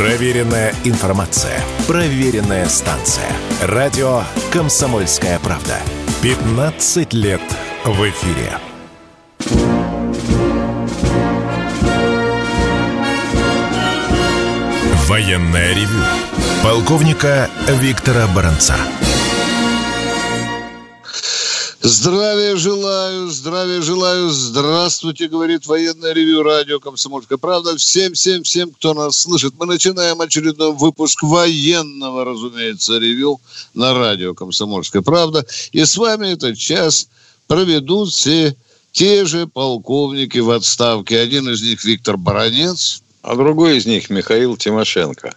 Проверенная информация. Проверенная станция. Радио «Комсомольская правда». 15 лет в эфире. Военная ревю. Полковника Виктора Баранца. Здравия желаю, здравия желаю. Здравствуйте, говорит военное ревю радио «Комсомольская правда». Всем, всем, всем, кто нас слышит. Мы начинаем очередной выпуск военного, разумеется, ревю на радио «Комсомольская правда». И с вами этот час проведут все те же полковники в отставке. Один из них Виктор Баранец. А другой из них Михаил Тимошенко.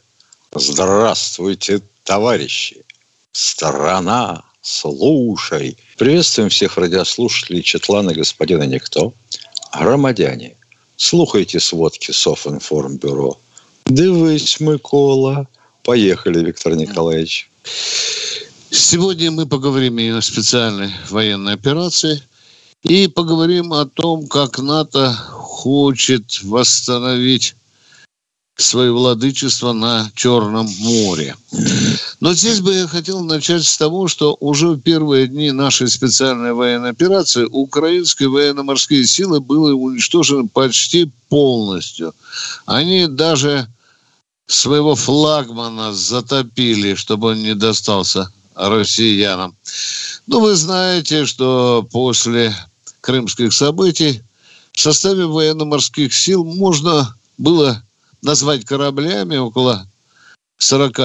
Здравствуйте, товарищи. Страна слушай. Приветствуем всех радиослушателей Четлана господина Никто. Громадяне, слухайте сводки Софинформбюро. Дивись, Микола. Поехали, Виктор Николаевич. Сегодня мы поговорим и о специальной военной операции, и поговорим о том, как НАТО хочет восстановить свое владычество на Черном море. Но здесь бы я хотел начать с того, что уже в первые дни нашей специальной военной операции украинские военно-морские силы были уничтожены почти полностью. Они даже своего флагмана затопили, чтобы он не достался россиянам. Ну, вы знаете, что после крымских событий в составе военно-морских сил можно было назвать кораблями около 40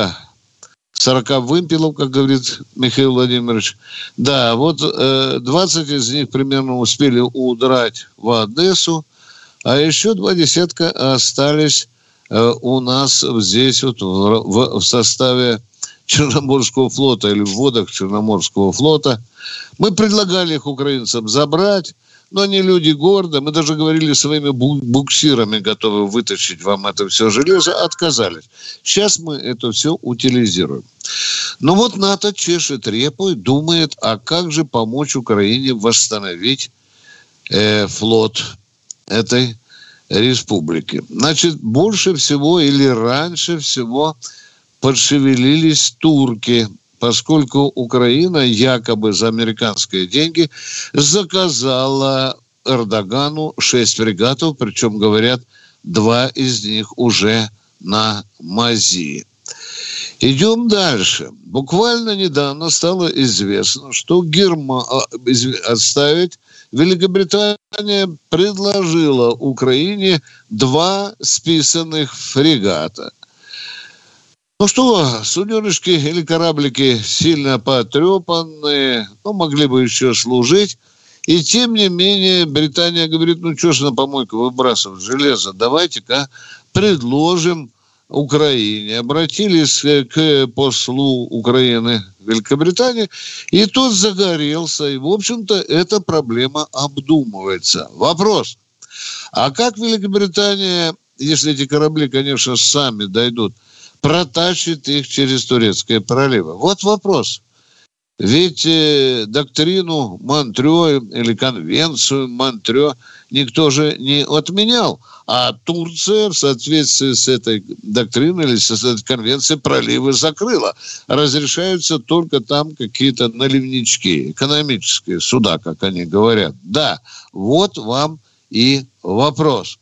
40 вымпелов, как говорит Михаил Владимирович. Да, вот э, 20 из них примерно успели удрать в Одессу, а еще два десятка остались э, у нас здесь вот в, в, составе Черноморского флота или в водах Черноморского флота. Мы предлагали их украинцам забрать, но они люди гордо. Мы даже говорили своими буксирами, готовы вытащить вам это все железо, отказались. Сейчас мы это все утилизируем. Но вот НАТО чешет репу и думает, а как же помочь Украине восстановить э, флот этой республики. Значит, больше всего или раньше всего подшевелились турки поскольку Украина якобы за американские деньги заказала Эрдогану шесть фрегатов, причем, говорят, два из них уже на мази. Идем дальше. Буквально недавно стало известно, что Герма... А, отставить Великобритания предложила Украине два списанных фрегата. Ну что, суденышки или кораблики сильно потрепанные, ну, могли бы еще служить. И тем не менее, Британия говорит, ну что ж на помойку выбрасывать железо, давайте-ка предложим Украине. Обратились к послу Украины в Великобритании, и тот загорелся. И, в общем-то, эта проблема обдумывается. Вопрос. А как Великобритания, если эти корабли, конечно, сами дойдут – протащит их через Турецкое проливы. Вот вопрос. Ведь э, доктрину Монтрё или конвенцию Монтрё никто же не отменял. А Турция в соответствии с этой доктриной или с этой конвенцией проливы закрыла. Разрешаются только там какие-то наливнички, экономические суда, как они говорят. Да, вот вам и вопрос.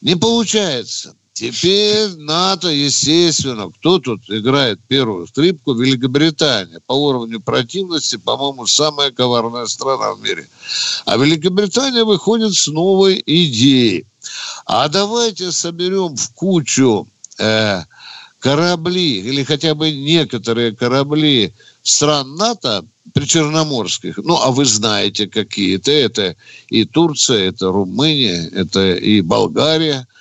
Не получается. Теперь НАТО, естественно, кто тут играет первую скрипку? Великобритания. По уровню противности, по-моему, самая коварная страна в мире. А Великобритания выходит с новой идеей. А давайте соберем в кучу э, корабли, или хотя бы некоторые корабли стран НАТО, причерноморских. Ну, а вы знаете, какие-то. Это и Турция, это Румыния, это и Болгария –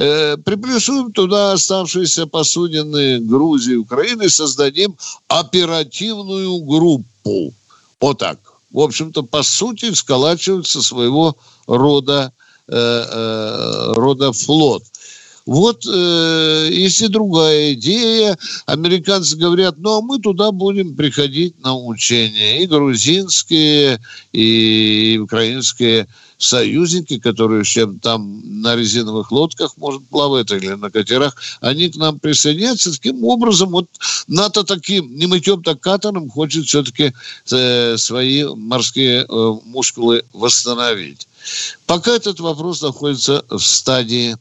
э, приплюсуем туда оставшиеся посудины Грузии Украины, создадим оперативную группу. Вот так. В общем-то, по сути, сколачивается своего рода, э, э, рода флот. Вот э, если другая идея, американцы говорят, ну а мы туда будем приходить на учения. И грузинские, и украинские союзники, которые чем там на резиновых лодках, может, плавают или на катерах, они к нам присоединятся. Таким образом, вот НАТО таким, не мытьем, так катором хочет все-таки э, свои морские э, мускулы восстановить. Пока этот вопрос находится в стадии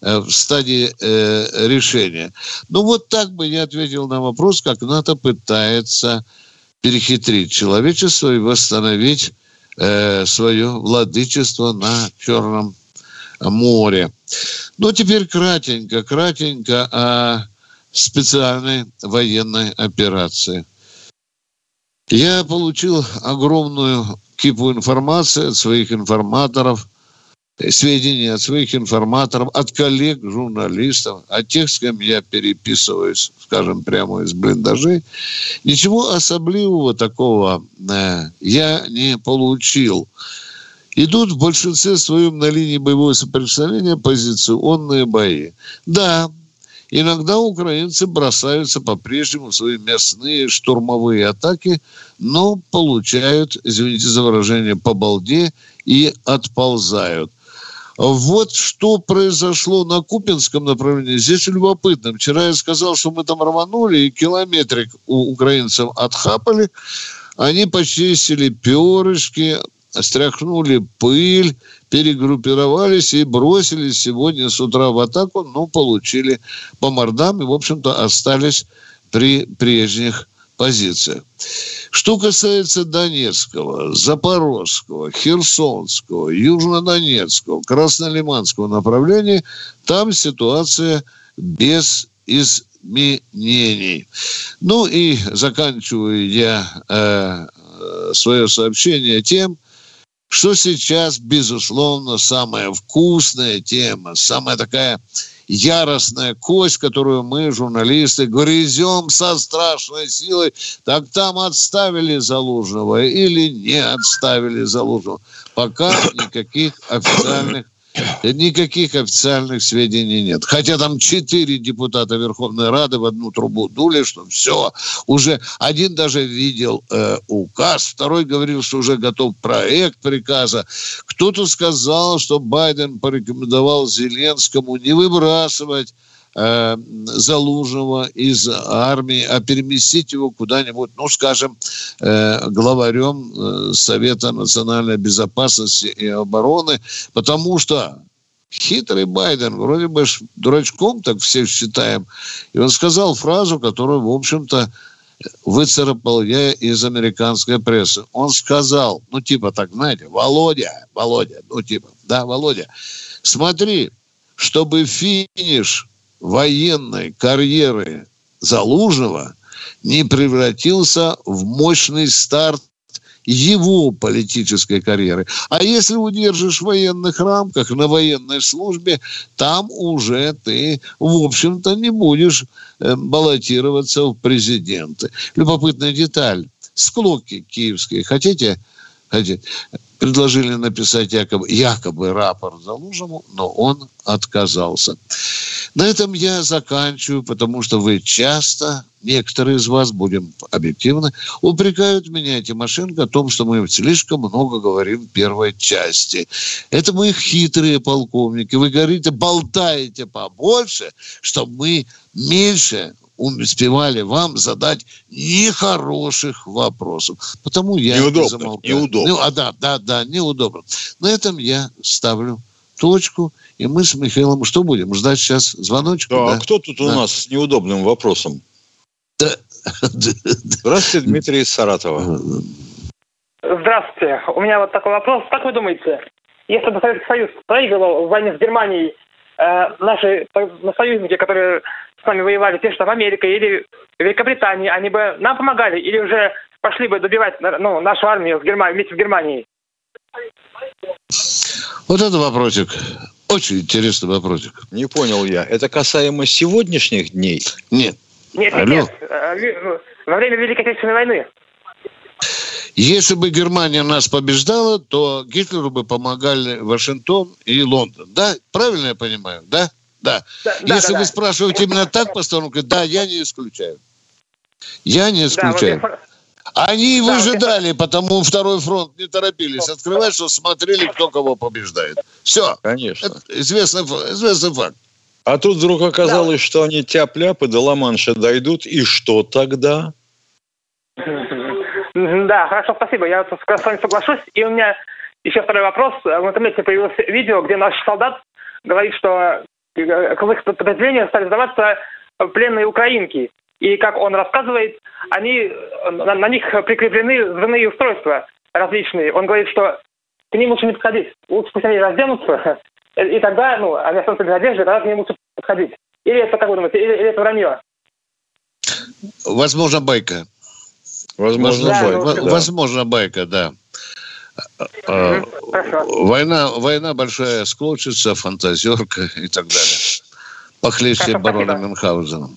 в стадии э, решения. Ну вот так бы я ответил на вопрос, как НАТО пытается перехитрить человечество и восстановить э, свое владычество на Черном море. Ну, теперь кратенько, кратенько о специальной военной операции. Я получил огромную кипу информации от своих информаторов, сведения от своих информаторов, от коллег, журналистов, от тех, с кем я переписываюсь, скажем, прямо из блиндажей. Ничего особливого такого э, я не получил. Идут в большинстве своем на линии боевого соприкосновения позиционные бои. Да, Иногда украинцы бросаются по-прежнему в свои мясные штурмовые атаки, но получают, извините за выражение, по балде и отползают. Вот что произошло на Купинском направлении. Здесь любопытно. Вчера я сказал, что мы там рванули и километрик у украинцев отхапали. Они почистили перышки, стряхнули пыль, перегруппировались и бросились сегодня с утра в атаку, но получили по мордам и, в общем-то, остались при прежних позициях. Что касается Донецкого, Запорожского, Херсонского, Южнодонецкого, Краснолиманского направления, там ситуация без изменений. Ну и заканчиваю я э, свое сообщение тем, что сейчас, безусловно, самая вкусная тема, самая такая яростная кость, которую мы, журналисты, грызем со страшной силой, так там отставили Залужного или не отставили Залужного. Пока никаких официальных Никаких официальных сведений нет. Хотя там четыре депутата Верховной Рады в одну трубу дули, что все, уже один даже видел э, указ, второй говорил, что уже готов проект приказа. Кто-то сказал, что Байден порекомендовал Зеленскому не выбрасывать э, Залужного из армии, а переместить его куда-нибудь, ну, скажем, э, главарем э, Совета национальной безопасности и обороны, потому что хитрый Байден, вроде бы дурачком так все считаем, и он сказал фразу, которую, в общем-то, выцарапал я из американской прессы. Он сказал, ну, типа так, знаете, Володя, Володя, ну, типа, да, Володя, смотри, чтобы финиш военной карьеры Залужного не превратился в мощный старт его политической карьеры. А если удержишь в военных рамках, на военной службе, там уже ты, в общем-то, не будешь э, баллотироваться в президенты. Любопытная деталь. Склоки киевские. Хотите? Предложили написать якобы, якобы рапорт Залужному, но он отказался. На этом я заканчиваю, потому что вы часто, некоторые из вас, будем объективны, упрекают меня, Тимошенко, о том, что мы слишком много говорим в первой части. Это мы хитрые полковники. Вы говорите, болтаете побольше, чтобы мы меньше успевали вам задать нехороших вопросов. Потому я неудобно, замолкаю. Неудобно. Ну, а, да, да, да, неудобно. На этом я ставлю точку, и мы с Михаилом что будем? Ждать сейчас звоночка? Да, да? а кто тут да. у нас с неудобным вопросом? Да. Здравствуйте, Дмитрий из Саратова. Здравствуйте. У меня вот такой вопрос. Как вы думаете, если бы Советский Союз проигрывал в войне с Германией, э, наши союзники, которые с нами воевали, те, что в Америке или Великобритании, они бы нам помогали или уже пошли бы добивать ну, нашу армию в Германии, вместе с Германией? Вот это вопросик. Очень интересный вопросик. Не понял я. Это касаемо сегодняшних дней? Нет. Нет, Алло. нет. Э, во время Великой Отечественной войны. Если бы Германия нас побеждала, то Гитлеру бы помогали Вашингтон и Лондон. Да? Правильно я понимаю? Да? Да. Да, да, Если да, вы да. спрашиваете именно так постановку, да, я не исключаю. Я не Да, вот исключаю. Они Да, вот выжидали, потому второй фронт не торопились открывать, что смотрели, кто кого побеждает. Все. Конечно. Это известный, известный факт. А тут вдруг оказалось, что они тяп-ляп и до Ла-Манша дойдут, и что тогда? Да, хорошо, спасибо. Я с вами соглашусь. И у меня еще второй вопрос. В интернете появилось видео, где наш солдат говорит, что э, к их подразделению стали сдаваться пленные украинки. И как он рассказывает, они, э, на, на них прикреплены взрывные устройства различные. Он говорит, что к ним лучше не подходить. Лучше пусть они разденутся, и тогда, ну, они останутся без одежды, тогда к ним лучше подходить. Или это, как вы думаете, или, или это вранье? Возможно, байка. Возможно, Да, Бай, ну, да. Возможно, байка, да. А, Хорошо. Война, война большая склочится, фантазерка и так далее. Похлеще барона спасибо. Мюнхгаузена.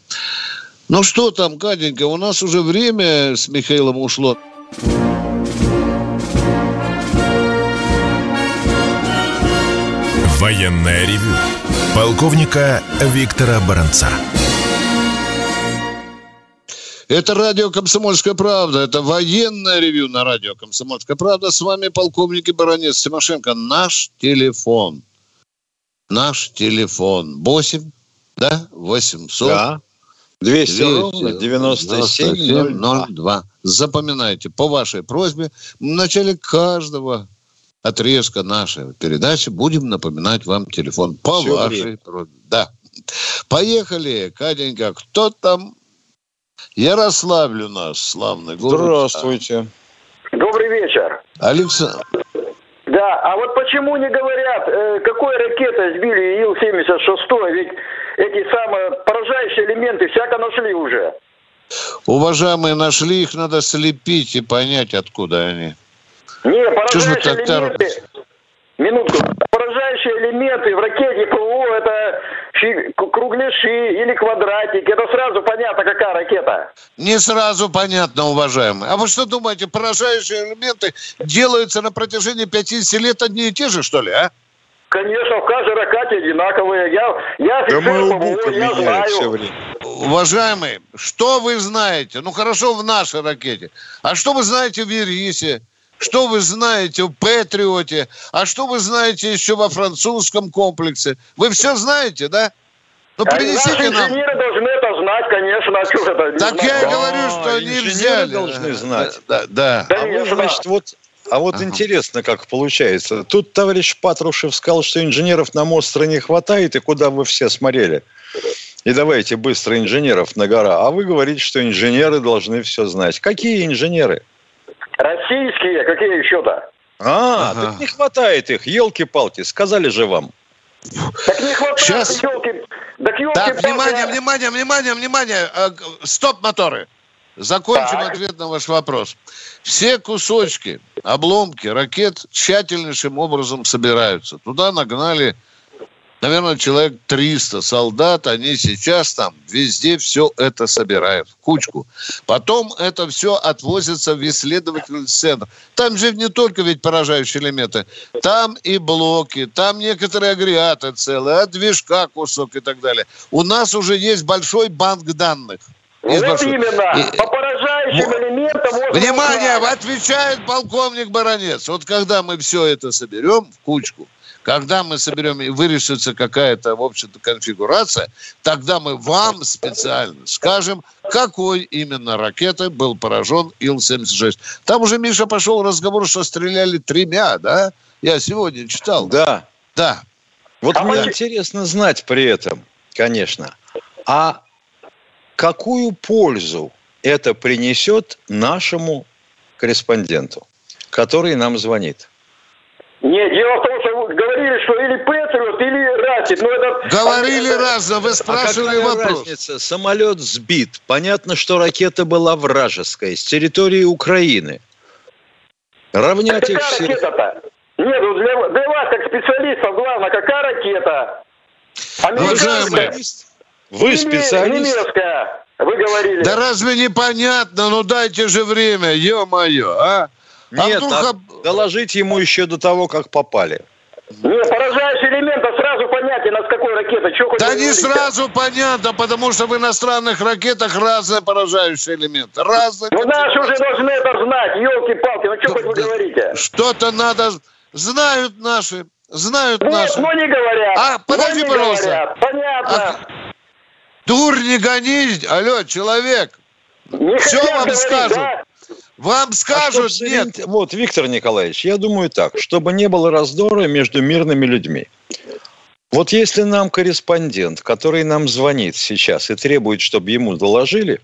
Ну что там, Катенька, у нас уже время с Михаилом ушло. Военное ревю полковника Виктора Баранца. Это радио «Комсомольская правда». Это военное ревю на радио «Комсомольская правда». С вами полковник и баронец Тимошенко. Наш телефон. Наш телефон. 8, да? 800. Да. 200 ровно 97 02. 02. Запоминайте, по вашей просьбе, в начале каждого отрезка нашей передачи будем напоминать вам телефон. По Всё вашей время. просьбе. Да. Поехали, Катенька. Кто там? Ярославль у нас, славный город. Здравствуйте. Добрый вечер. Александр. Да, а вот почему не говорят, э, какой ракетой сбили Ил-76? Ведь эти самые поражающие элементы всяко нашли уже. Уважаемые, нашли их, надо слепить и понять, откуда они. Не, поражающие так элементы... Минутку. Поражающие элементы в ракете ПВО это кругляши или квадратики. Это сразу понятно, какая ракета. Не сразу понятно, уважаемые. А вы что думаете, поражающие элементы делаются на протяжении 50 лет одни и те же, что ли, а? Конечно, в каждой ракете одинаковые. Я, я Да мы УБУ я знаю. все время. Уважаемые, что вы знаете? Ну, хорошо, в нашей ракете. А что вы знаете в Ирисе? Что вы знаете в Патриоте? А что вы знаете еще во французском комплексе? Вы все знаете, да? Ну, А принесите нам. инженеры должны это знать, конечно. А что это? не Так знаю? я и А, говорю, что они инженеры взяли. должны знать. Да, да. А вы, значит, вот а вот Ага. интересно, как получается. Тут товарищ Патрушев сказал, что инженеров на острове не хватает, и куда вы все смотрели. И давайте быстро инженеров на гора. А вы говорите, что инженеры должны все знать. Какие инженеры? Российские, какие еще-то? А, Ага. так не хватает их, елки-палки, сказали же вам. Так не хватает, Щас. елки. Так, елки Так, внимание, внимание, внимание, внимание. Э, Стоп, моторы. Закончим Так. ответ на ваш вопрос. Все кусочки, обломки ракет тщательнейшим образом собираются. Туда нагнали, наверное, человек 300 солдат. Они сейчас там везде все это собирают в кучку. Потом это все отвозится в исследовательный центр. Там же не только ведь поражающие элементы. Там и блоки, там некоторые агрегаты целые, от движка кусок и так далее. У нас уже есть большой банк данных. Вот большой. именно. И- По поражающим Во- элементам Внимание, отвечает полковник Баранец. Вот когда мы все это соберем в кучку, когда мы соберем и вырисуется какая-то, в общем-то, конфигурация, тогда мы вам специально скажем, какой именно ракетой был поражен Ил-76. Там уже, Миша, пошел разговор, что стреляли тремя, да? Я сегодня читал. Да. Да. Вот А мне почему- интересно знать при этом, конечно, а какую пользу это принесет нашему корреспонденту, который нам звонит? Нет, дело в том, что вы говорили, что или Патриот, или Ракет. Ну, это... Говорили это- разно, вы А спрашивали какая вопрос. разница? Самолет сбит. Понятно, что ракета была вражеская, с территории Украины. Равнять их Какая всех. ракета-то? Нет, ну для, для вас, как специалистов, главное, какая ракета? Уважаемые, Американская? Вы специалист. Немецкая, вы говорили. Да разве непонятно? Ну дайте же время, ё-моё, а? Нет, вдруг а об- доложить ему еще до того, как попали. Не, поражающий элемент, а сразу понятен, а с какой. Что хоть Да не сразу понятно, потому что в иностранных ракетах разные поражающие элементы. Разные. Ну наши уже должны это знать, елки-палки, ну что хоть вы Да. говорите? Что-то надо... Знают наши, знают Нет, наши. ну не говорят. А, подожди, ну, пожалуйста. говорят. Понятно. А, Дур не гони, алло, человек. Не всё хотят вам говорить, скажут. да? Вам А скажут, чтоб нет. Вот, Виктор Николаевич, я думаю так, чтобы не было раздора между мирными людьми. Вот если нам корреспондент, который нам звонит сейчас и требует, чтобы ему доложили,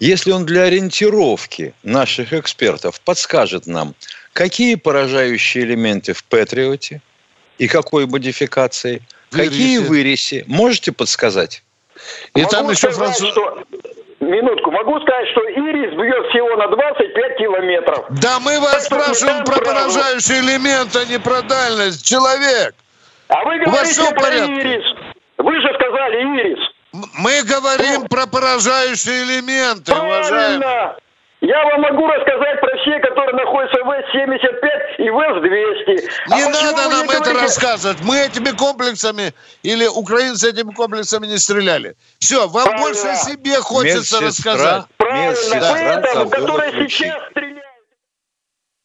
если он для ориентировки наших экспертов подскажет нам, какие поражающие элементы в Патриоте и какой модификации, какие Вырези. в Ирисе, можете подсказать? И Могу там еще сказать, француз... что- Минутку. Могу сказать, что ирис бьет всего на 25 километров. Да мы вас Так спрашиваем про право. поражающий элемент, а не про дальность. Человек, А вы говорите про порядке? ирис. Вы же сказали ирис. мы говорим про поражающие элементы, уважаемые. Я вам могу рассказать про все, которые находятся в С-75 и в С-200. А Не почему надо нам это говорите- рассказывать. Мы этими комплексами или украинцы этими комплексами не стреляли. Все, вам Правильно. больше о себе хочется Медсестра, рассказать. Правильно, медсестра поэтому, которые сейчас стреляют.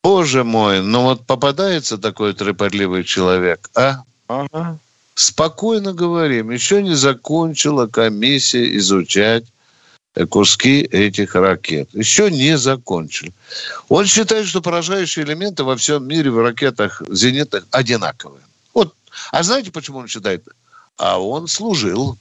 Боже мой, ну вот попадается такой трепотливый человек, а? Ага. Спокойно говорим. Еще не закончила комиссия изучать куски этих ракет. Еще не закончили. Он считает, что поражающие элементы во всем мире в ракетах зенитных одинаковые. Вот. А знаете, почему он считает? А он служил.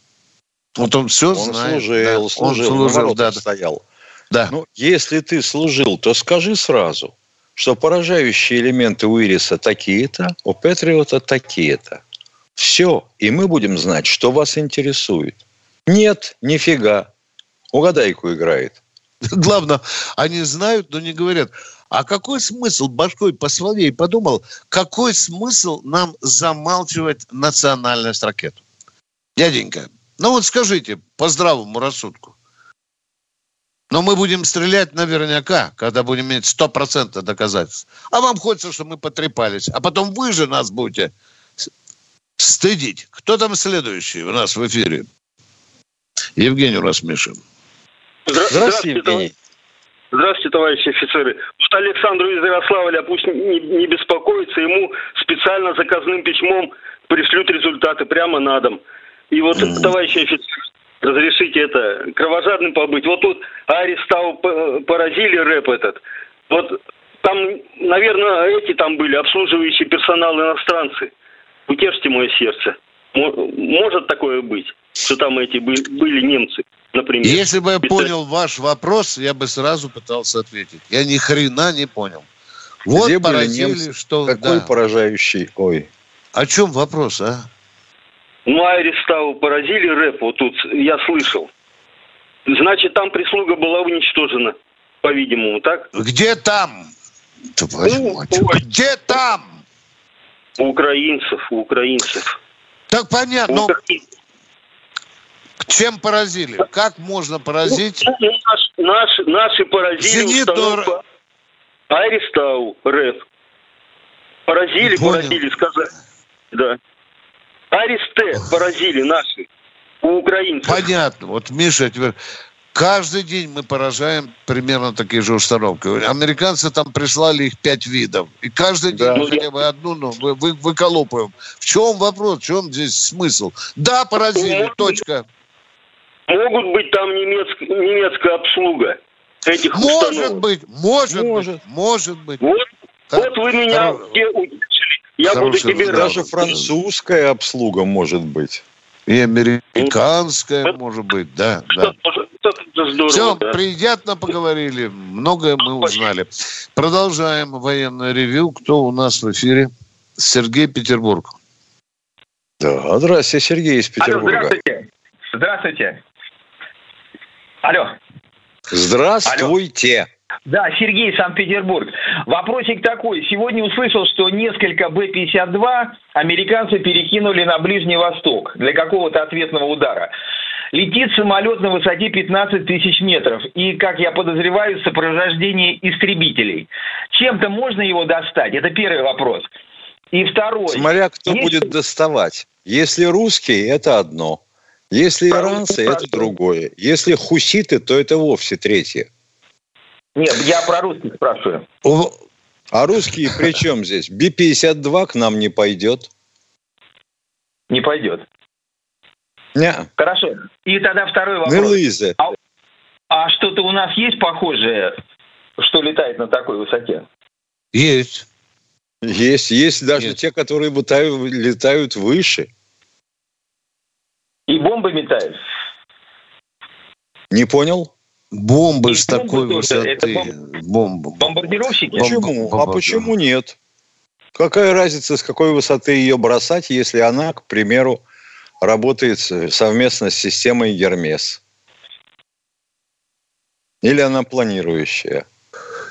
Вот он все Он знает. служил, да. служил, он служил, да, да. стоял. да. Ну, если ты служил, то скажи сразу, что поражающие элементы у Ириса такие-то, у Патриота такие-то. Все, и мы будем знать, что вас интересует. Нет, нифига. Угадайку играет. Главное, они знают, но не говорят. А какой смысл, башкой посоловей подумал, какой смысл нам замалчивать национальность ракет? Дяденька, ну вот скажите, по здравому рассудку. Но мы будем стрелять наверняка, когда будем иметь 100% доказательств. А вам хочется, чтобы мы потрепались. А потом вы же нас будете стыдить. Кто там следующий у нас в эфире? Евгений Расмишин. Здра- Здравствуйте, Евгений. Здравствуйте, товарищи офицеры. Вот Александру из Ярославля пусть не, не беспокоится, ему специально заказным письмом пришлют результаты прямо на дом. И вот, товарищи офицеры, разрешите это, кровожадным побыть. Вот тут Аристау поразили рэп этот. Вот там, наверное, эти там были, обслуживающий персонал иностранцы. Утешьте мое сердце. Мо- Может такое быть, что там эти бы- были немцы, например. Если бы я Это- понял ваш вопрос, я бы сразу пытался ответить. Я ни хрена не понял. Вот Где были поразили, немцы? что... Какой да. поражающий? Ой. О чем вопрос, а? Ну, Ариставу поразили рэп, вот тут я слышал. Значит, там прислуга была уничтожена, по-видимому, так? Где там? Твою Ну, мать. ой. Где там? У украинцев, у украинцев. Так понятно, У украинцев. Чем поразили? Как можно поразить? Ну, наш- наши, наши поразили Зенитную установку Аристау рэп. Поразили, Понял. поразили, сказали. Да. Аристе поразили наши. У украинцев. Понятно. Вот, Миша, теперь каждый день мы поражаем примерно такие же установки. Американцы там прислали их пять видов. И каждый день Да. мы хотя бы одну ну, вы, вы- выколупываем. В чем вопрос? В чем здесь смысл? Да, поразили, Ну, точка. Могут быть там немецк- немецкая обслуга этих Может установок. быть, может, Может. быть, может быть. Вот, Хор- вот вы меня хоро- утешили. Я буду тебе рад. Даже французская обслуга может быть. И американская, может быть, да, да. Это, это здорово, Все, да. приятно поговорили, многое мы узнали. Продолжаем военное ревю. Кто у нас в эфире? Сергей Петербург. Да, здрасте, Сергей из Алло, Петербурга. здравствуйте. Здравствуйте. Алло. Здравствуйте. Да, Сергей, Санкт-Петербург. Вопросик такой. Сегодня услышал, что несколько Б-52 американцы перекинули на Ближний Восток для какого-то ответного удара. Летит самолет на высоте 15 тысяч метров. И, как я подозреваю, сопровождение истребителей. Чем-то можно его достать? Это первый вопрос. И второй. Смотря кто Есть- будет доставать. Если русские, это одно. Если иранцы, это другое. Если хуситы, то это вовсе третье. Нет, я про русских спрашиваю. А русские при чем здесь? Би-52 к нам не пойдет. Не пойдет. Не, Хорошо. И тогда второй вопрос. лызе. А что-то у нас есть похожее, что летает на такой высоте? Есть. Есть, есть даже Нет. те, которые летают, летают выше. И бомбы метают? Не понял? Бомбы с бомбы такой тоже, это высоты. Бомба. Бомбардировщики? Бом- Почему? бомба, А да. почему нет? Какая разница, с какой высоты ее бросать, если она, к примеру, работает совместно с системой Гермес? Или она планирующая?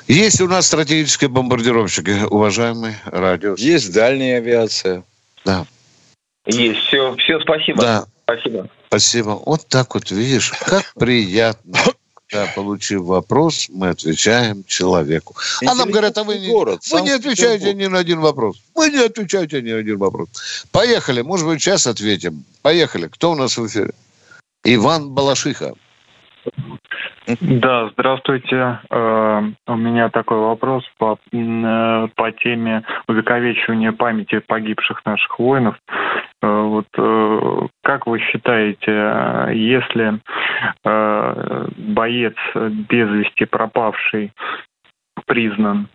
Есть у нас стратегические бомбардировщики, уважаемый радио. Есть дальняя авиация. Да, Есть. Все, все, спасибо. да, Спасибо. спасибо. Вот так вот, видишь, как приятно. Да, получив вопрос, мы отвечаем человеку. А нам говорят, а вы не, Город, вы не отвечаете ни на один вопрос. Вы не отвечаете ни на один вопрос. Поехали, может быть, сейчас ответим. Поехали. Кто у нас в эфире? Иван Балашиха. Да, здравствуйте. Э, У меня такой вопрос по, э, по теме увековечивания памяти погибших наших воинов. Э, Вот э, как вы считаете, если э, боец без вести пропавший признан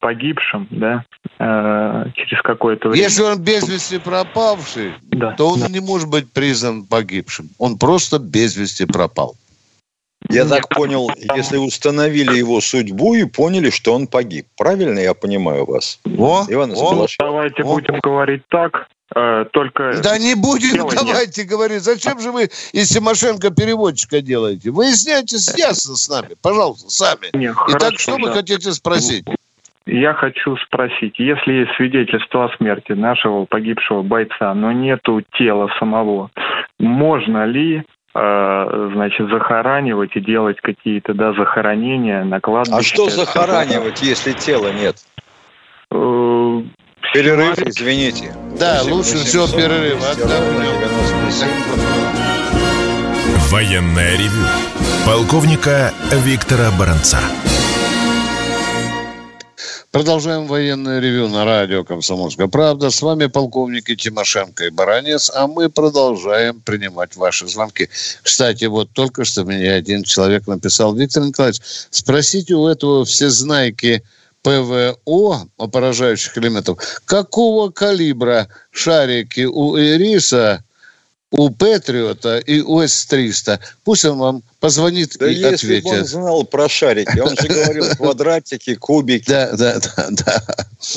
погибшим, да, через какое-то время... Если он без вести пропавший, Да. то он не может быть признан погибшим. Он просто без вести пропал. Я Нет, так понял, если установили его судьбу и поняли, что он погиб. Правильно я понимаю вас? О, Иван о. Давайте О. будем говорить так, э, только... Да не будем, нет. давайте говорить. Зачем же вы из Тимошенко переводчика делаете? Выясняйтесь ясно с нами, пожалуйста, сами. Не, Итак, хорошо, что вы да. хотите спросить? Я хочу спросить, если есть свидетельство о смерти нашего погибшего бойца, но нету тела самого, можно ли, значит, захоранивать и делать какие-то, да, захоронения на кладбище? А что захоранивать, если тела нет? Э, Перерыв, извините. Да, 8 лучше всего 800 перерыв. 200 Отдохнем. ровно 97. Военное ревю полковника Виктора Баранца. Продолжаем военное ревю на радио «Комсомольская правда». С вами полковники Тимошенко и Баранец, а мы продолжаем принимать ваши звонки. Кстати, вот только что мне один человек написал, Виктор Николаевич, спросите у этого всезнайки ПВО поражающих элементов, какого калибра шарики у Ириса, у Патриота и у С-300. Пусть он вам позвонит Да и если бы он ответит. знал про шарики, он же говорил квадратики, кубики. Да, да, да, да.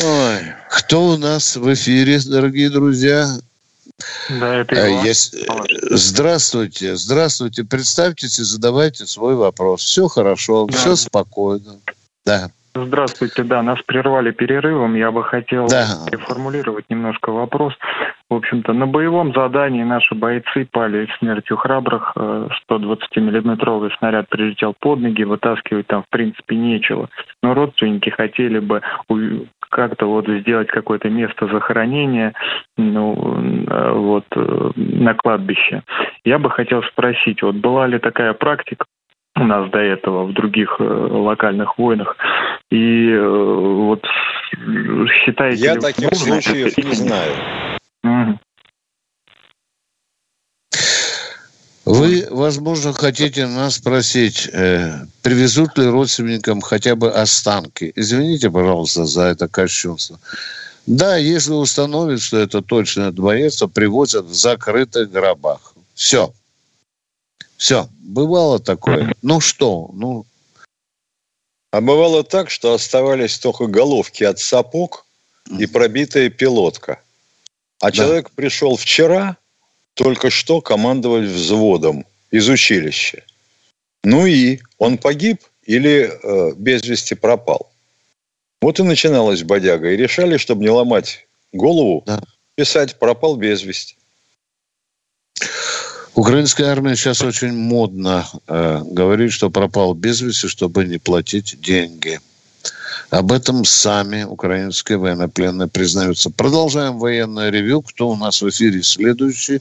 Ой. Кто у нас в эфире, дорогие друзья? Да, это Э, Иван. есть- э, Здравствуйте, здравствуйте. Представьтесь и задавайте свой вопрос. Все хорошо, Да. все спокойно. Да, Здравствуйте, да, нас прервали перерывом. Я бы хотел да. переформулировать немножко вопрос. В общем-то, на боевом задании наши бойцы пали смертью храбрых. Э, 120-миллиметровый снаряд прилетел под ноги, вытаскивать там, в принципе, нечего. Но родственники хотели бы как-то вот сделать какое-то место захоронения ну, э, вот, э, на кладбище. Я бы хотел спросить, вот была ли такая практика у нас до этого в других э, локальных войнах. И э, вот считаете Я таких нужно это случаев или не знаю. Мгм. Вы, возможно, хотите нас спросить, э, привезут ли родственникам хотя бы останки. Извините, пожалуйста, за это кощунство. Да, если установят, что это точно боец, то привозят в закрытых гробах. Все. Все. Бывало такое. Ну что? Ну, А бывало так, что оставались только головки от сапог и пробитая пилотка. А Да. человек пришел вчера, только что командовать взводом из училища. Ну и он погиб или э, без вести пропал. Вот и начиналась бодяга. И решали, чтобы не ломать голову, Да. писать «пропал без вести». Украинская армия сейчас очень модно э, говорит, что пропал без вести, чтобы не платить деньги. Об этом сами украинские военнопленные признаются. Продолжаем военное ревю. Кто у нас в эфире следующий?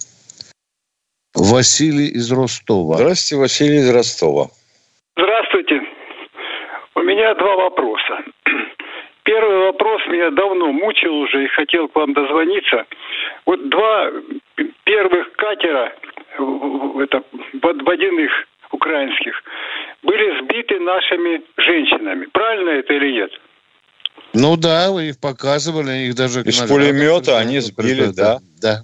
Василий из Ростова. Здравствуйте, Василий из Ростова. Здравствуйте. У меня два вопроса. Первый вопрос меня давно мучил уже и хотел к вам дозвониться. Вот два первых катера это, водяных украинских были сбиты нашими женщинами. Правильно это или нет? Ну да, вы их показывали, их даже... Из пулемета они сбили, да. Да.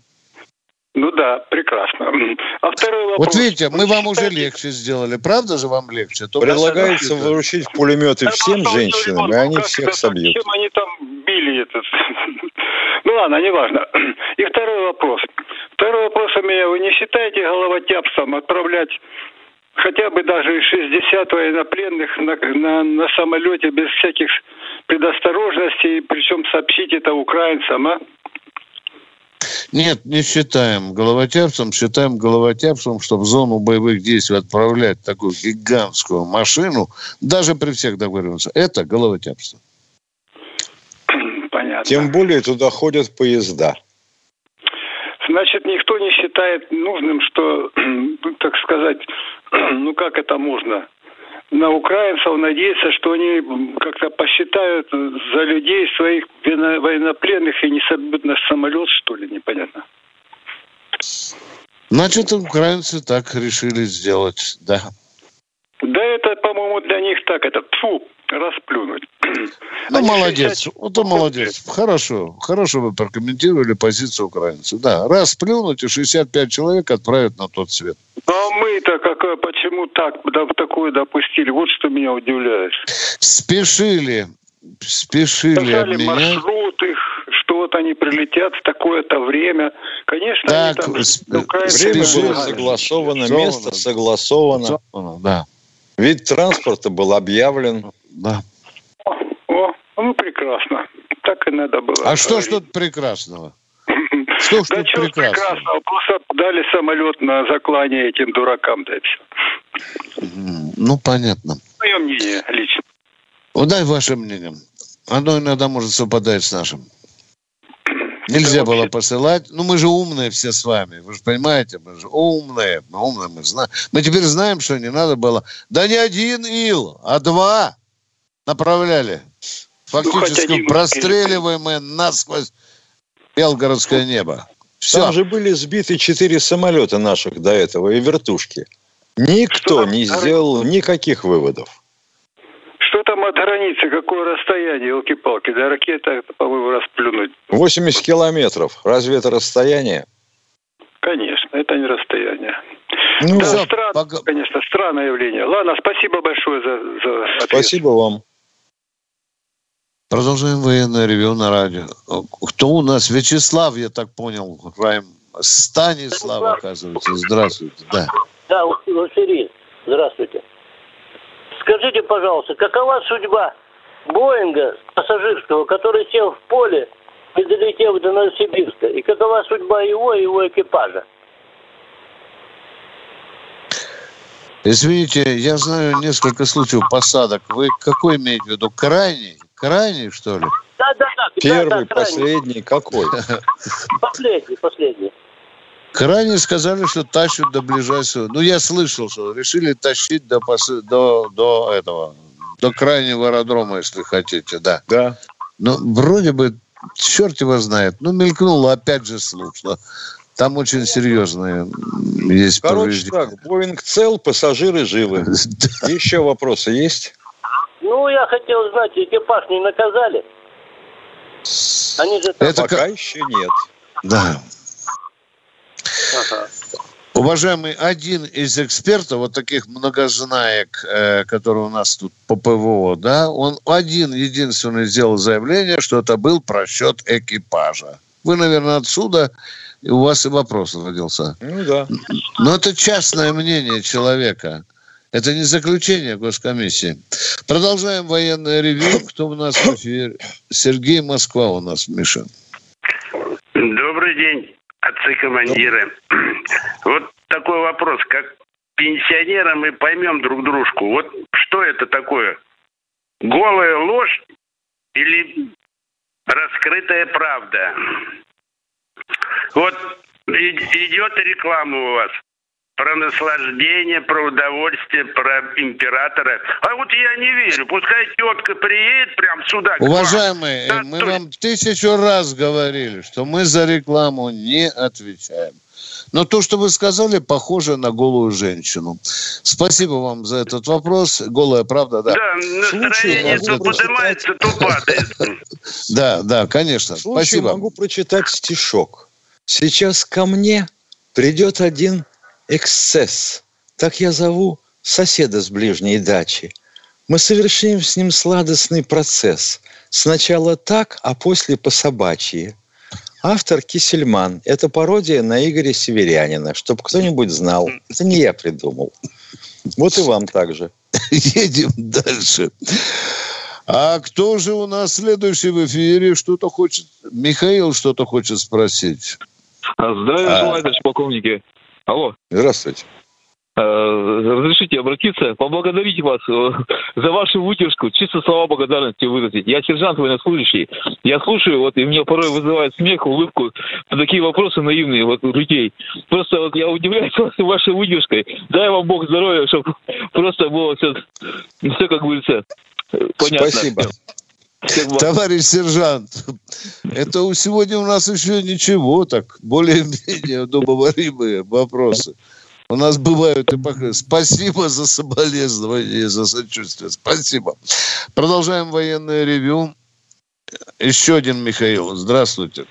Ну да, прекрасно. А второй вопрос. Вот видите, мы вам уже легче сделали. Правда же вам легче? Только Предлагается выручить пулеметы всем женщинам, и они всех собьют. Чем они там били этот? Ну ладно, неважно. И второй вопрос. Второй вопрос у меня. Вы не считаете головотяпством отправлять хотя бы даже 60 военнопленных на, на, на самолете без всяких предосторожностей, причем сообщить это украинцам, а? Нет, не считаем головотяпцем, считаем головотяпцем, чтобы в зону боевых действий отправлять такую гигантскую машину, даже при всех договоренностях. Это головотяпство. Понятно. Тем более туда ходят поезда. Значит, никто не считает нужным, что, так сказать, ну как это можно, на украинцев надеяться, что они как-то посчитают за людей своих военнопленных и не собьют наш самолет, что ли, непонятно. Значит, украинцы так решили сделать, да. Да это, по-моему, для них так, это фу, расплюнуть. Ну, Они молодец, 60... вот он молодец. Хорошо, хорошо вы прокомментировали позицию украинцев. Да, расплюнуть и 65 человек отправят на тот свет. Ну, а мы-то как, почему так, да, такое допустили? Вот что меня удивляет. Спешили, спешили Сказали обменять. маршрут их, что вот они прилетят в такое-то время. Конечно, так, они там... Сп... Время было согласовано, место согласовано. согласовано. Да. Вид транспорта был объявлен. Да. О, ну прекрасно. Так и надо было. А что ж тут прекрасного? Что ж да тут прекрасного? прекрасного? Просто дали самолет на заклание этим дуракам, да и все. Ну, понятно. Мое мнение лично. Вот дай ваше мнение. Оно иногда может совпадать с нашим. Нельзя было вообще... посылать. Ну, мы же умные все с вами. Вы же понимаете, мы же умные. Мы умные, мы знаем. Мы теперь знаем, что не надо было. Да не один ил, а два направляли. Фактически ну, простреливаемые насквозь Белгородское небо. Все. Там же были сбиты четыре самолета наших до этого и вертушки. Никто не сделал никаких выводов. Что там от границы? Какое расстояние, елки-палки? Да ракета, по-моему, расплюнуть. 80 километров. Разве это расстояние? Конечно, это не расстояние. Ну, да, все, странно, пока... конечно, странное явление. Ладно, спасибо большое за, за ответ. Спасибо вам. Продолжаем военное ревю на радио. Кто у нас? Вячеслав, я так понял, Райм. Станислав, оказывается. Здравствуйте. Да, да Василий, здравствуйте. Скажите, пожалуйста, какова судьба Боинга пассажирского, который сел в поле, не долетев до Новосибирска? И какова судьба его и его экипажа? Извините, я знаю несколько случаев посадок. Вы какой имеете в виду? Крайний? Крайний, что ли? Да, да, да. Первый, да, да, последний, какой? Последний, последний. Крайне сказали, что тащат до ближайшего. Ну, я слышал, что решили тащить до, до, до этого, до крайнего аэродрома, если хотите, да. Да. Ну, вроде бы, черт его знает. Ну, мелькнуло опять же слух, что там очень серьезные есть Короче так, Боинг цел, пассажиры живы. Еще вопросы есть? Ну, я хотел знать, экипаж не наказали? Они же. Это Пока еще нет. Да. Ага. Уважаемый, один из экспертов, вот таких многознаек, э, которые у нас тут по ПВО, да, он один единственный сделал заявление, что это был просчет экипажа. Вы, наверное, отсюда, и у вас и вопрос родился. Ну да. Но это частное мнение человека. Это не заключение госкомиссии. Продолжаем военное ревью. Кто у нас в эфире? Сергей Москва у нас, Миша. Добрый день отцы-командиры. Вот такой вопрос, как пенсионеры мы поймем друг дружку. Вот что это такое? Голая ложь или раскрытая правда? Вот идет реклама у вас про наслаждение, про удовольствие, про императора. А вот я не верю. Пускай тетка приедет прям сюда. Уважаемые, вам. мы вам тысячу раз говорили, что мы за рекламу не отвечаем. Но то, что вы сказали, похоже на голую женщину. Спасибо вам за этот вопрос. Голая правда, да. Да, настроение то поднимается, то падает. Да, да, конечно. Спасибо. могу прочитать стишок. Сейчас ко мне придет один эксцесс. Так я зову соседа с ближней дачи. Мы совершим с ним сладостный процесс. Сначала так, а после по собачьи. Автор Кисельман. Это пародия на Игоря Северянина. Чтобы кто-нибудь знал. Это не я придумал. Вот и вам также. Едем дальше. А кто же у нас следующий в эфире? Что-то хочет... Михаил что-то хочет спросить. Здравия желаю, товарищ полковники. Алло. Здравствуйте. Э, разрешите обратиться, поблагодарить вас э, за вашу выдержку, чисто слова благодарности выразить. Я сержант военнослужащий, я слушаю, вот, и мне порой вызывает смех, улыбку, такие вопросы наивные вот у людей. Просто вот я удивляюсь вашей выдержкой. Дай вам Бог здоровья, чтобы просто было все, все как говорится, понятно. Спасибо. Товарищ сержант, это сегодня у нас еще ничего, так более-менее удобоваримые вопросы. У нас бывают и пока. Спасибо за соболезнование, за сочувствие. Спасибо. Продолжаем военное ревю. Еще один Михаил. Здравствуйте.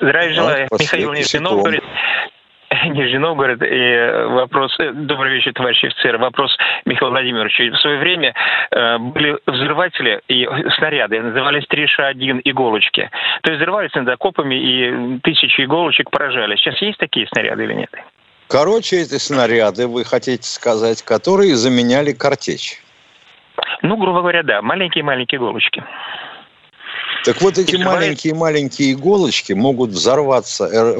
Здравия желаю. Михаил Нижний Новгород. Нижний Новгород. И вопрос... Э, добрый вечер, товарищ офицер. Вопрос Михаила Владимировича. В свое время э, были взрыватели и снаряды, назывались 3Ш1 иголочки. То есть взрывались над окопами и тысячи иголочек поражали. Сейчас есть такие снаряды или нет? Короче, эти снаряды, вы хотите сказать, которые заменяли картечь? Ну, грубо говоря, да. Маленькие-маленькие иголочки. Так вот эти маленькие-маленькие иголочки могут взорваться, э, э,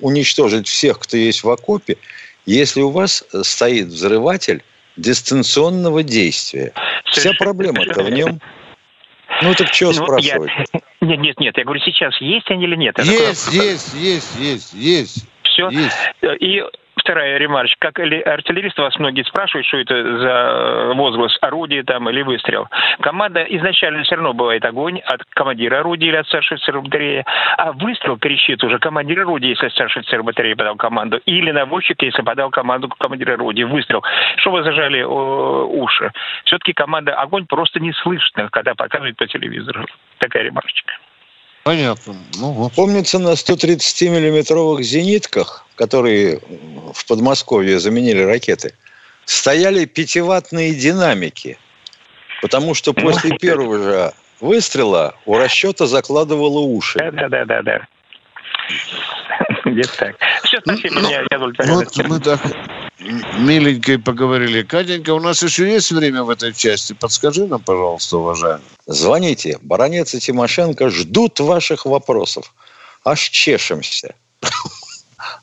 уничтожить всех, кто есть в окопе, если у вас стоит взрыватель дистанционного действия. Вся проблема-то в нем. Ну так что ну, спрашивать? Я... Нет, нет, нет. Я говорю, сейчас есть они или нет? Есть, есть, есть, есть, есть все. Есть. И вторая ремарочка. Как артиллерист вас многие спрашивают, что это за возглас орудия там или выстрел. Команда изначально все равно бывает огонь от командира орудия или от старшего офицера батареи, а выстрел пересчит уже командир орудия, если старший офицер батареи подал команду, или наводчик, если подал команду командира орудия. Выстрел. Что вы зажали уши? Все-таки команда огонь просто не слышно, когда показывают по телевизору. Такая ремарочка. Понятно. Ну, вот. Помнится, на 130-миллиметровых зенитках, которые в Подмосковье заменили ракеты, стояли пятиватные динамики. Потому что ну, после первого же выстрела у расчета закладывало уши. Да, да, да, да. Где-то так. Все, спасибо, ну, я, я Вот мы так миленько поговорили. Катенька, у нас еще есть время в этой части? Подскажи нам, пожалуйста, уважаемый. Звоните. Баронец и Тимошенко ждут ваших вопросов. Аж чешемся.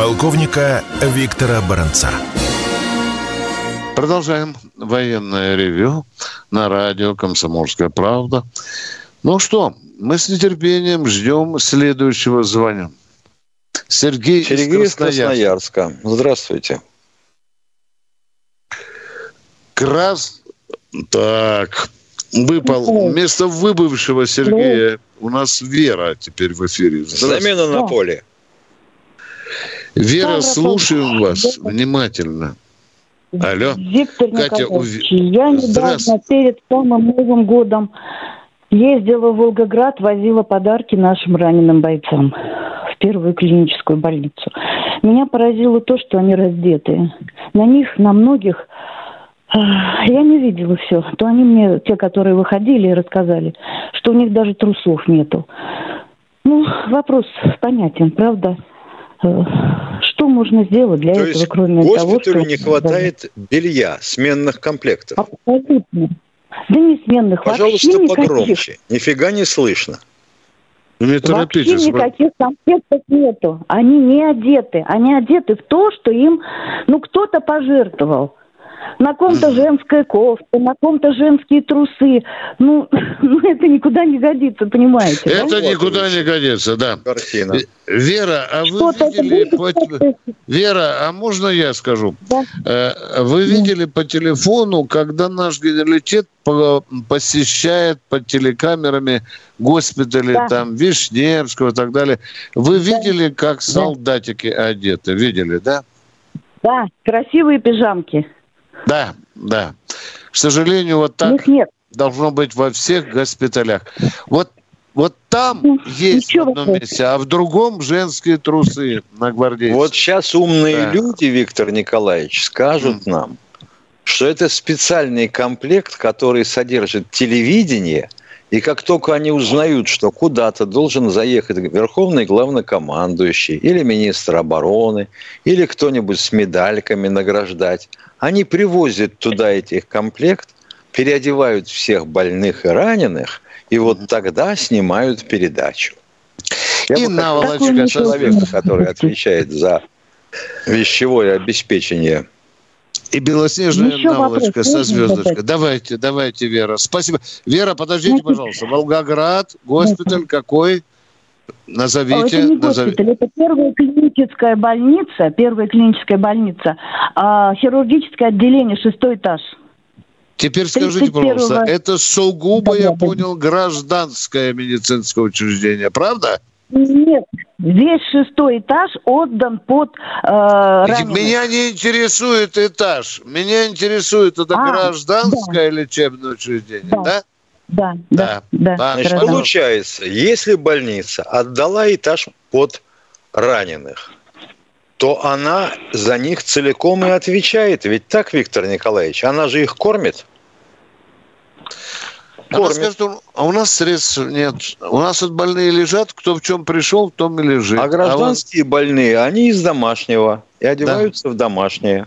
Полковника Виктора Баранца. Продолжаем военное ревю на радио «Комсомольская правда». Ну что, мы с нетерпением ждем следующего звонка. Сергей, Сергей из Красноярска. Красноярска. Здравствуйте. Крас... Так, выпал. Вместо выбывшего Сергея у нас Вера теперь в эфире. Замена на поле. Вера, слушаем вас внимательно. Алло. Виктор Катя, ув... я недавно перед самым Новым годом ездила в Волгоград, возила подарки нашим раненым бойцам в первую клиническую больницу. Меня поразило то, что они раздетые. На них, на многих Я не видела все. То они мне, те, которые выходили, рассказали, что у них даже трусов нету. Ну, вопрос понятен, правда? Э, что можно сделать для То этого, есть кроме того, что... не хватает белья, сменных комплектов? Абсолютно. Да не сменных, Пожалуйста, вообще никаких. погромче. Нифига не слышно. Ну, не Вообще никаких комплектов нету. Они не одеты. Они одеты в то, что им, ну, кто-то пожертвовал. На ком-то женская кофта, на ком-то женские трусы. Ну, ну, это никуда не годится, понимаете? да? Это никуда не годится, да. Картина. Вера, а вы видели... по- Вера, а можно я скажу? Да. Э, Вы видели по телефону, когда наш генералитет по- посещает под телекамерами госпитали Да. там Вишневского и так далее. Вы видели, как солдатики одеты? Видели, да? Да, красивые пижамки. Да, да. К сожалению, вот так Их нет. должно быть во всех госпиталях. Вот, вот там есть в одном месте, а в другом женские трусы на гвардейцев. Вот сейчас умные Да. люди, Виктор Николаевич, скажут нам, что это специальный комплект, который содержит телевидение, и как только они узнают, что куда-то должен заехать верховный главнокомандующий или министр обороны, или кто-нибудь с медальками награждать, они привозят туда этих комплект, переодевают всех больных и раненых, и вот тогда снимают передачу. Я И наволочка человека, который отвечает за вещевое обеспечение. И белоснежная Еще наволочка вопрос со звездочкой. Давайте, давайте, Вера. Спасибо. Вера, подождите, пожалуйста. Волгоград, госпиталь какой? Назовите. это не назови- госпиталь, это первая клиническая больница, первая клиническая больница, а, хирургическое отделение, шестой этаж. Теперь скажите, 31-го. пожалуйста, это сугубо, я понял, гражданское медицинское учреждение, правда? Нет, весь шестой этаж отдан под э, раненых. Меня не интересует этаж. Меня интересует, это А, гражданское лечебное учреждение, да? Да, да, да. Значит, пожалуйста. получается, если больница отдала этаж под раненых, то она за них целиком и отвечает. Ведь так, Виктор Николаевич, она же их кормит. Она скажет, а у нас средств нет. У нас вот больные лежат, кто в чем пришел, в том и лежит. А вот гражданские больные, они из домашнего и одеваются в домашнее.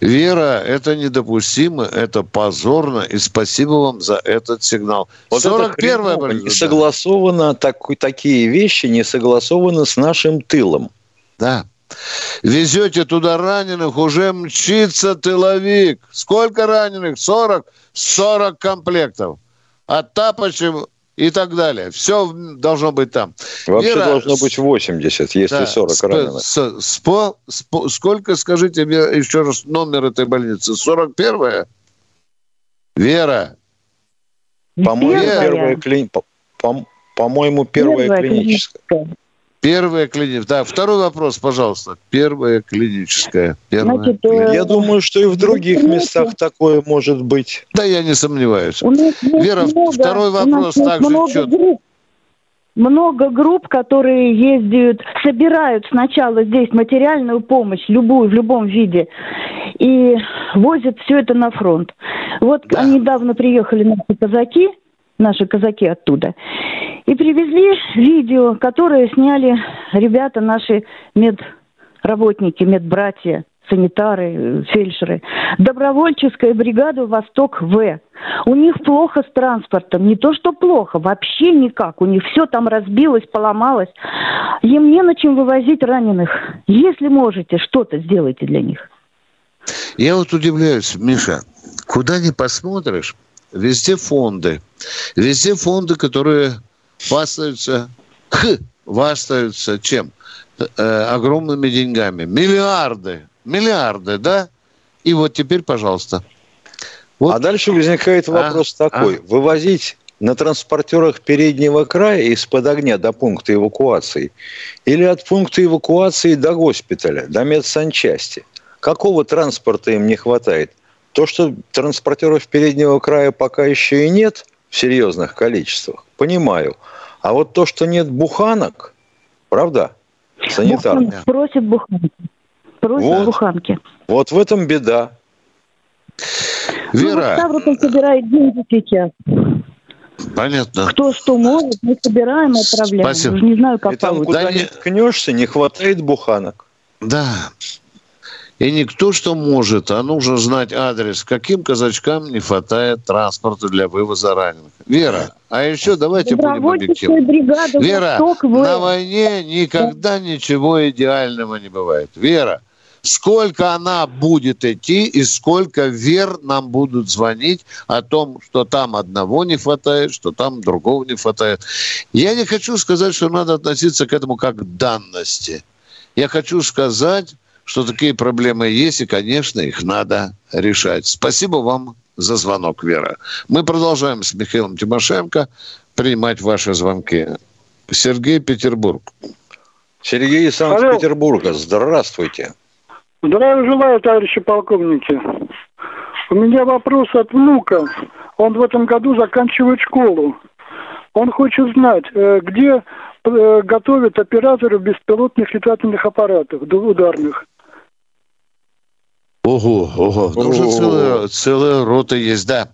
Вера, это недопустимо, это позорно, и спасибо вам за этот сигнал. Вот это 41 хреново, больница. не согласовано, так, такие вещи не согласованы с нашим тылом. Да. Везете туда раненых, уже мчится тыловик. Сколько раненых? 40? 40 комплектов. От тапочек и так далее. Все должно быть там. Вообще Вера, должно быть 80, если да, 40 сп- раненых. с- спо- спо- сколько, скажите мне еще раз, номер этой больницы? 41-я? Вера. По-моему, Первая. первая по- по-моему, первая клиническая. Первая клиническая. Да, второй вопрос, пожалуйста. Первая клиническая. Первая Значит, э, клиническая. Я думаю, что и в других местах такое может быть. Да, я не сомневаюсь. Вера, много- второй вопрос также много много групп, которые ездят, собирают сначала здесь материальную помощь, любую, в любом виде, и возят все это на фронт. Вот недавно приехали наши казаки, наши казаки оттуда, и привезли видео, которое сняли ребята, наши медработники, медбратья, санитары, фельдшеры. Добровольческая бригада «Восток-В». У них плохо с транспортом. Не то, что плохо, вообще никак. У них все там разбилось, поломалось. Им не на чем вывозить раненых. Если можете, что-то сделайте для них. Я вот удивляюсь, Миша, куда ни посмотришь, везде фонды. Везде фонды, которые хвастаются, х, хвастаются чем? Э, огромными деньгами. Миллиарды. Миллиарды, да? И вот теперь, пожалуйста. А дальше возникает вопрос А, такой. а. Вывозить на транспортерах переднего края из-под огня до пункта эвакуации или от пункта эвакуации до госпиталя, до медсанчасти? Какого транспорта им не хватает? То, что транспортеров переднего края пока еще и нет в серьезных количествах, понимаю. А вот то, что нет буханок, правда, санитарных. Просят буханки. Просят Вот. буханки. вот в этом беда. Ну, вот Вера, Ставрополь собирает деньги сейчас. понятно. Кто что может, мы собираем и отправляем. Спасибо. Уже не знаю, как И там, получится. куда не ткнешься, не хватает буханок. Да. И никто что может, а нужно знать адрес, каким казачкам не хватает транспорта для вывоза раненых. Вера, а еще давайте будем объективны. Вера, «Восток» в- на войне никогда ничего идеального не бывает. Вера, сколько она будет идти и сколько вер нам будут звонить о том, что там одного не хватает, что там другого не хватает. Я не хочу сказать, что надо относиться к этому как к данности. Я хочу сказать, что такие проблемы есть, и, конечно, их надо решать. Спасибо вам за звонок, Вера. Мы продолжаем с Михаилом Тимошенко принимать ваши звонки. Сергей Петербург. Сергей из Санкт-Петербурга, здравствуйте. Здравия желаю, товарищи полковники. У меня вопрос от внука. Он в этом году заканчивает школу. Он хочет знать, э, где э, готовят операторов беспилотных летательных аппаратов ударных. Ого, ого. Ну, уже целая, целая рота есть, да.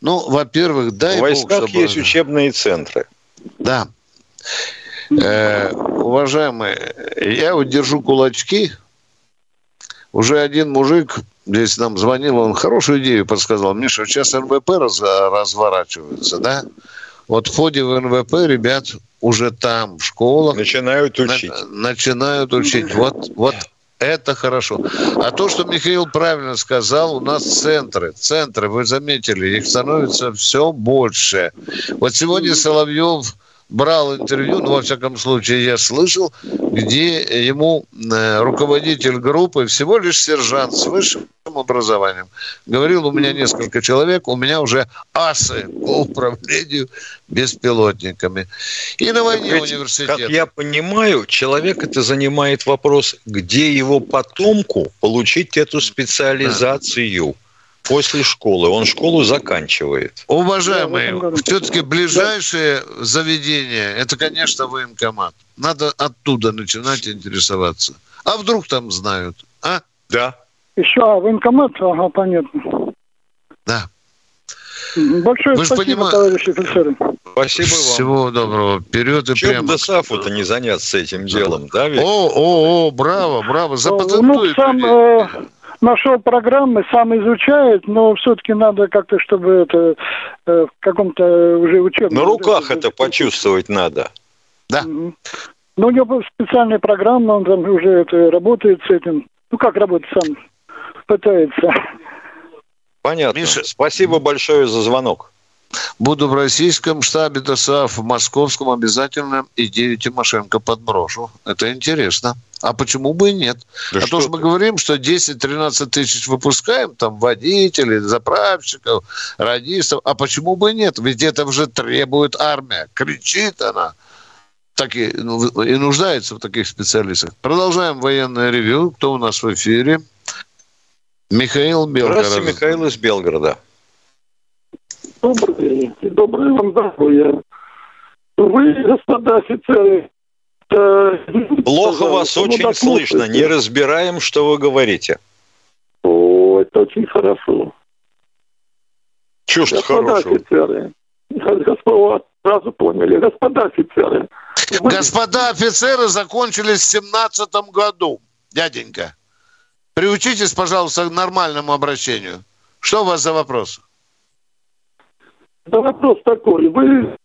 Ну, во-первых, дай В бог, войсках чтобы- есть учебные центры. Да. Э, уважаемые, я вот держу кулачки. Уже один мужик здесь нам звонил, он хорошую идею подсказал. Миша, сейчас НВП раз- разворачивается, да? Вот в ходе в НВП ребят уже там, в школах... Начинают учить. начинают учить. Вот, вот это хорошо. А то, что Михаил правильно сказал, у нас центры. Центры, вы заметили, их становится все больше. Вот сегодня Соловьев брал интервью, ну, во всяком случае, я слышал, где ему э, руководитель группы, всего лишь сержант с высшим образованием, говорил, у меня несколько человек, у меня уже асы по управлению беспилотниками. И на войне Ведь, университет. Как я понимаю, человек это занимает вопрос, где его потомку получить эту специализацию после школы. Он школу заканчивает. Уважаемые, все-таки ближайшее заведение, это, конечно, военкомат. Надо оттуда начинать интересоваться. А вдруг там знают, а? Да. Еще а, военкомат, ага, понятно. Да. Большое Вы спасибо, понима- товарищи офицеры. Спасибо вам. Всего доброго. Вперед и Чем прямо. до САФу-то не заняться этим делом, да ведь? О, о, о, браво, браво. Внук Запатентуй. сам э, нашел программы, сам изучает, но все-таки надо как-то, чтобы это э, в каком-то уже учебном... На руках это почувствовать надо. Да. Ну, у него специальная программа, он там уже это, работает с этим. Ну, как работает сам? Пытается. Понятно. Спасибо большое за звонок. Буду в российском штабе ДОСААФ, в московском обязательно идею Тимошенко подброшу. Это интересно. А почему бы и нет? Да а то что что мы говорим, что 10-13 тысяч выпускаем, там, водителей, заправщиков, радистов. А почему бы и нет? Ведь это уже требует армия. Кричит она. Так и, ну, и нуждается в таких специалистах. Продолжаем военное ревю. Кто у нас в эфире? Михаил Белгород. Здравствуйте, Михаил из Белгорода. Добрый, добрый вам здоровья. Вы, господа офицеры, э, Плохо вас ну, очень слышно. Не разбираем, что вы говорите. О, это очень хорошо. Чушь Господа хорошего. офицеры, господа, сразу поняли, господа офицеры. вы- Господа офицеры закончились в семнадцатом году, дяденька. Приучитесь, пожалуйста, к нормальному обращению. Что у вас за вопрос? Да вопрос такой. Вы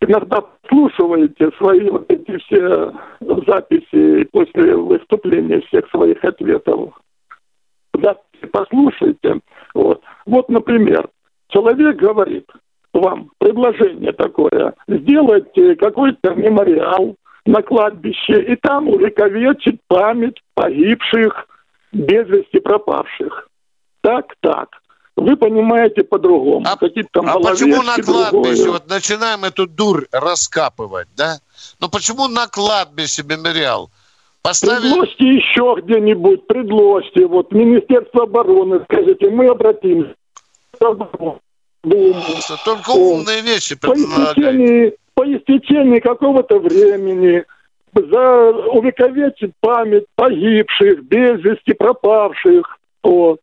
иногда слушаете свои вот эти все записи после выступления всех своих ответов. Записи послушайте. Вот. вот, например, человек говорит вам предложение такое. Сделайте какой-то мемориал на кладбище, и там увековечить память погибших, без вести пропавших. Так, так. Вы понимаете по-другому. Какие-то там А почему на кладбище, другое. вот начинаем эту дурь раскапывать, да? Но почему на кладбище мемориал? Поставили... Предложьте еще где-нибудь, предложьте. Вот Министерство обороны, скажите, мы обратимся. Только умные вещи По истечении, по истечении какого-то времени за увековечить память погибших, без вести пропавших. Вот.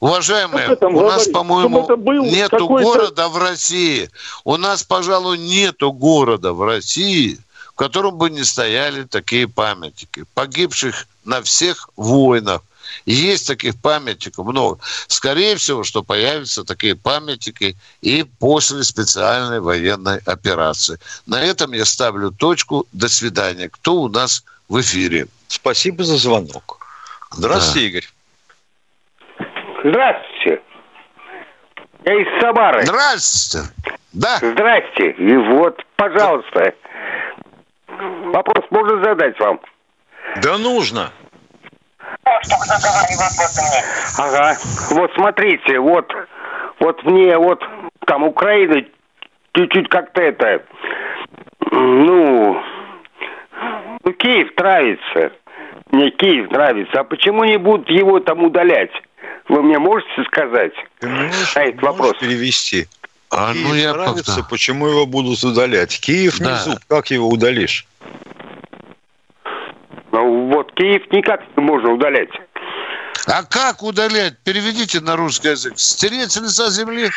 Уважаемые, у нас, по-моему, нету города в России. У нас, пожалуй, нету города в России, в котором бы не стояли такие памятники. Погибших на всех войнах. Есть таких памятников много. Скорее всего, что появятся такие памятники и после специальной военной операции. На этом я ставлю точку. До свидания. Кто у нас в эфире? Спасибо за звонок. Здравствуйте, Игорь. Здравствуйте. Я из Самары. Здравствуйте. Да. Здрасте. И вот, пожалуйста. Вопрос можно задать вам? Да нужно. Ага. Вот смотрите, вот, вот мне вот там Украина чуть-чуть как-то это, ну, ну, Киев нравится. Мне Киев нравится. А почему не будут его там удалять? Вы мне можете сказать? а этот вопрос. перевести. А, Киев ну, я нравится, пока- почему его будут удалять? Киев Да. не зуб, как его удалишь? Ну, вот Киев никак не можно удалять. А как удалять? Переведите на русский язык. Стереть с лица земли?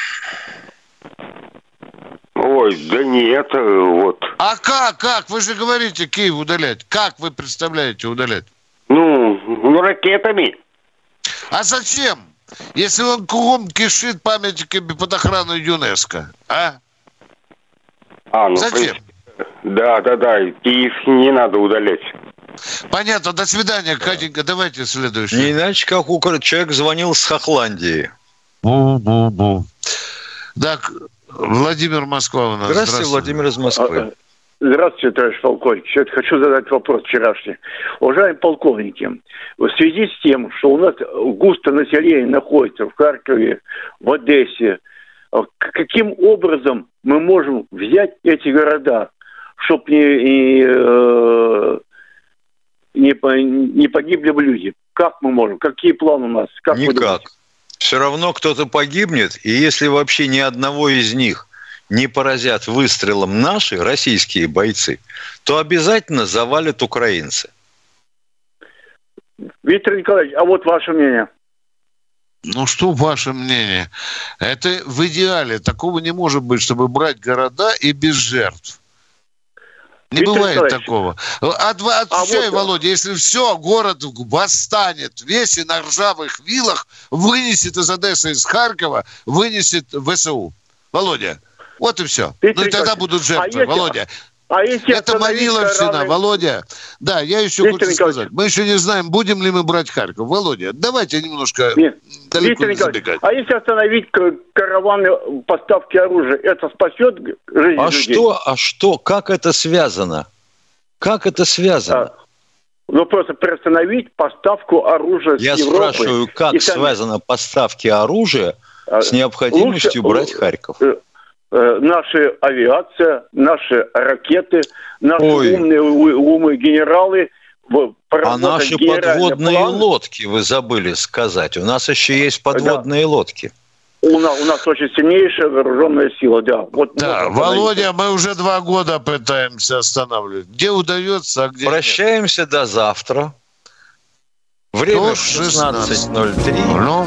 Ой, да нет, э, вот. А как, как? Вы же говорите Киев удалять. Как вы представляете удалять? Ну, ну ракетами. А зачем? Если он кругом кишит памятниками под охраной ЮНЕСКо. А? А, ну, Зачем? принципе, Да, да, да. Киев не надо удалять. Понятно. До свидания, Катенька. Давайте следующий. Не иначе, как укра- человек звонил с Хохландии. Бу-бу-бу. Так, Владимир Москва у нас. Здравствуйте, Владимир из Москвы. Здравствуйте, товарищ полковник. Все-таки хочу задать вопрос вчерашний. Уважаемые полковники, в связи с тем, что у нас густо население находится в Харькове, в Одессе, э, каким образом мы можем взять эти города, чтобы не, и, э, не, по- не погибли люди? Как мы можем? Какие планы у нас? Как? Никак. Все равно кто-то погибнет, и если вообще ни одного из них не поразят выстрелом наши, российские бойцы, то обязательно завалят украинцы. Виктор Николаевич, а вот ваше мнение. Ну, что ваше мнение? Это в идеале. Такого не может быть, чтобы брать города и без жертв. Не Виктор бывает Николаевич, такого. От, отвечай, вот- Володя, если все, город восстанет, весь и на ржавых вилах, вынесет из Одессы, из Харькова, вынесет ВСУ. Володя, вот и все. Виктор ну и тогда будут а жертвы, если- Володя. А если Это Маниловщина, равный- Володя. Да, я еще Виктор хочу Николаевич. сказать. Мы еще не знаем, будем ли мы брать Харьков. Володя, давайте немножко далеко Виктор не забегать. а если остановить караваны поставки оружия, это спасет жизнь А людей? что, а что, как это связано? Как это связано? Ну, просто приостановить поставку оружия Я с Европы. спрашиваю, как И связано поставки оружия А, с необходимостью лучше- брать Харьков? Э, наша авиация, наши ракеты, наши Ой. умные умы генералы в- А наши подводные план. лодки, вы забыли сказать. У нас еще есть подводные лодки. У нас, у нас очень сильнейшая вооруженная сила, да. Вот Да, Володя, мы уже два года пытаемся останавливать. Где удается, а где Прощаемся до завтра. Время До 16.03. Ну,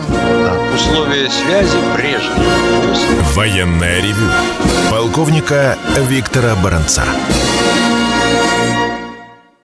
Условия связи прежние. Военное ревю полковника Виктора Баранца.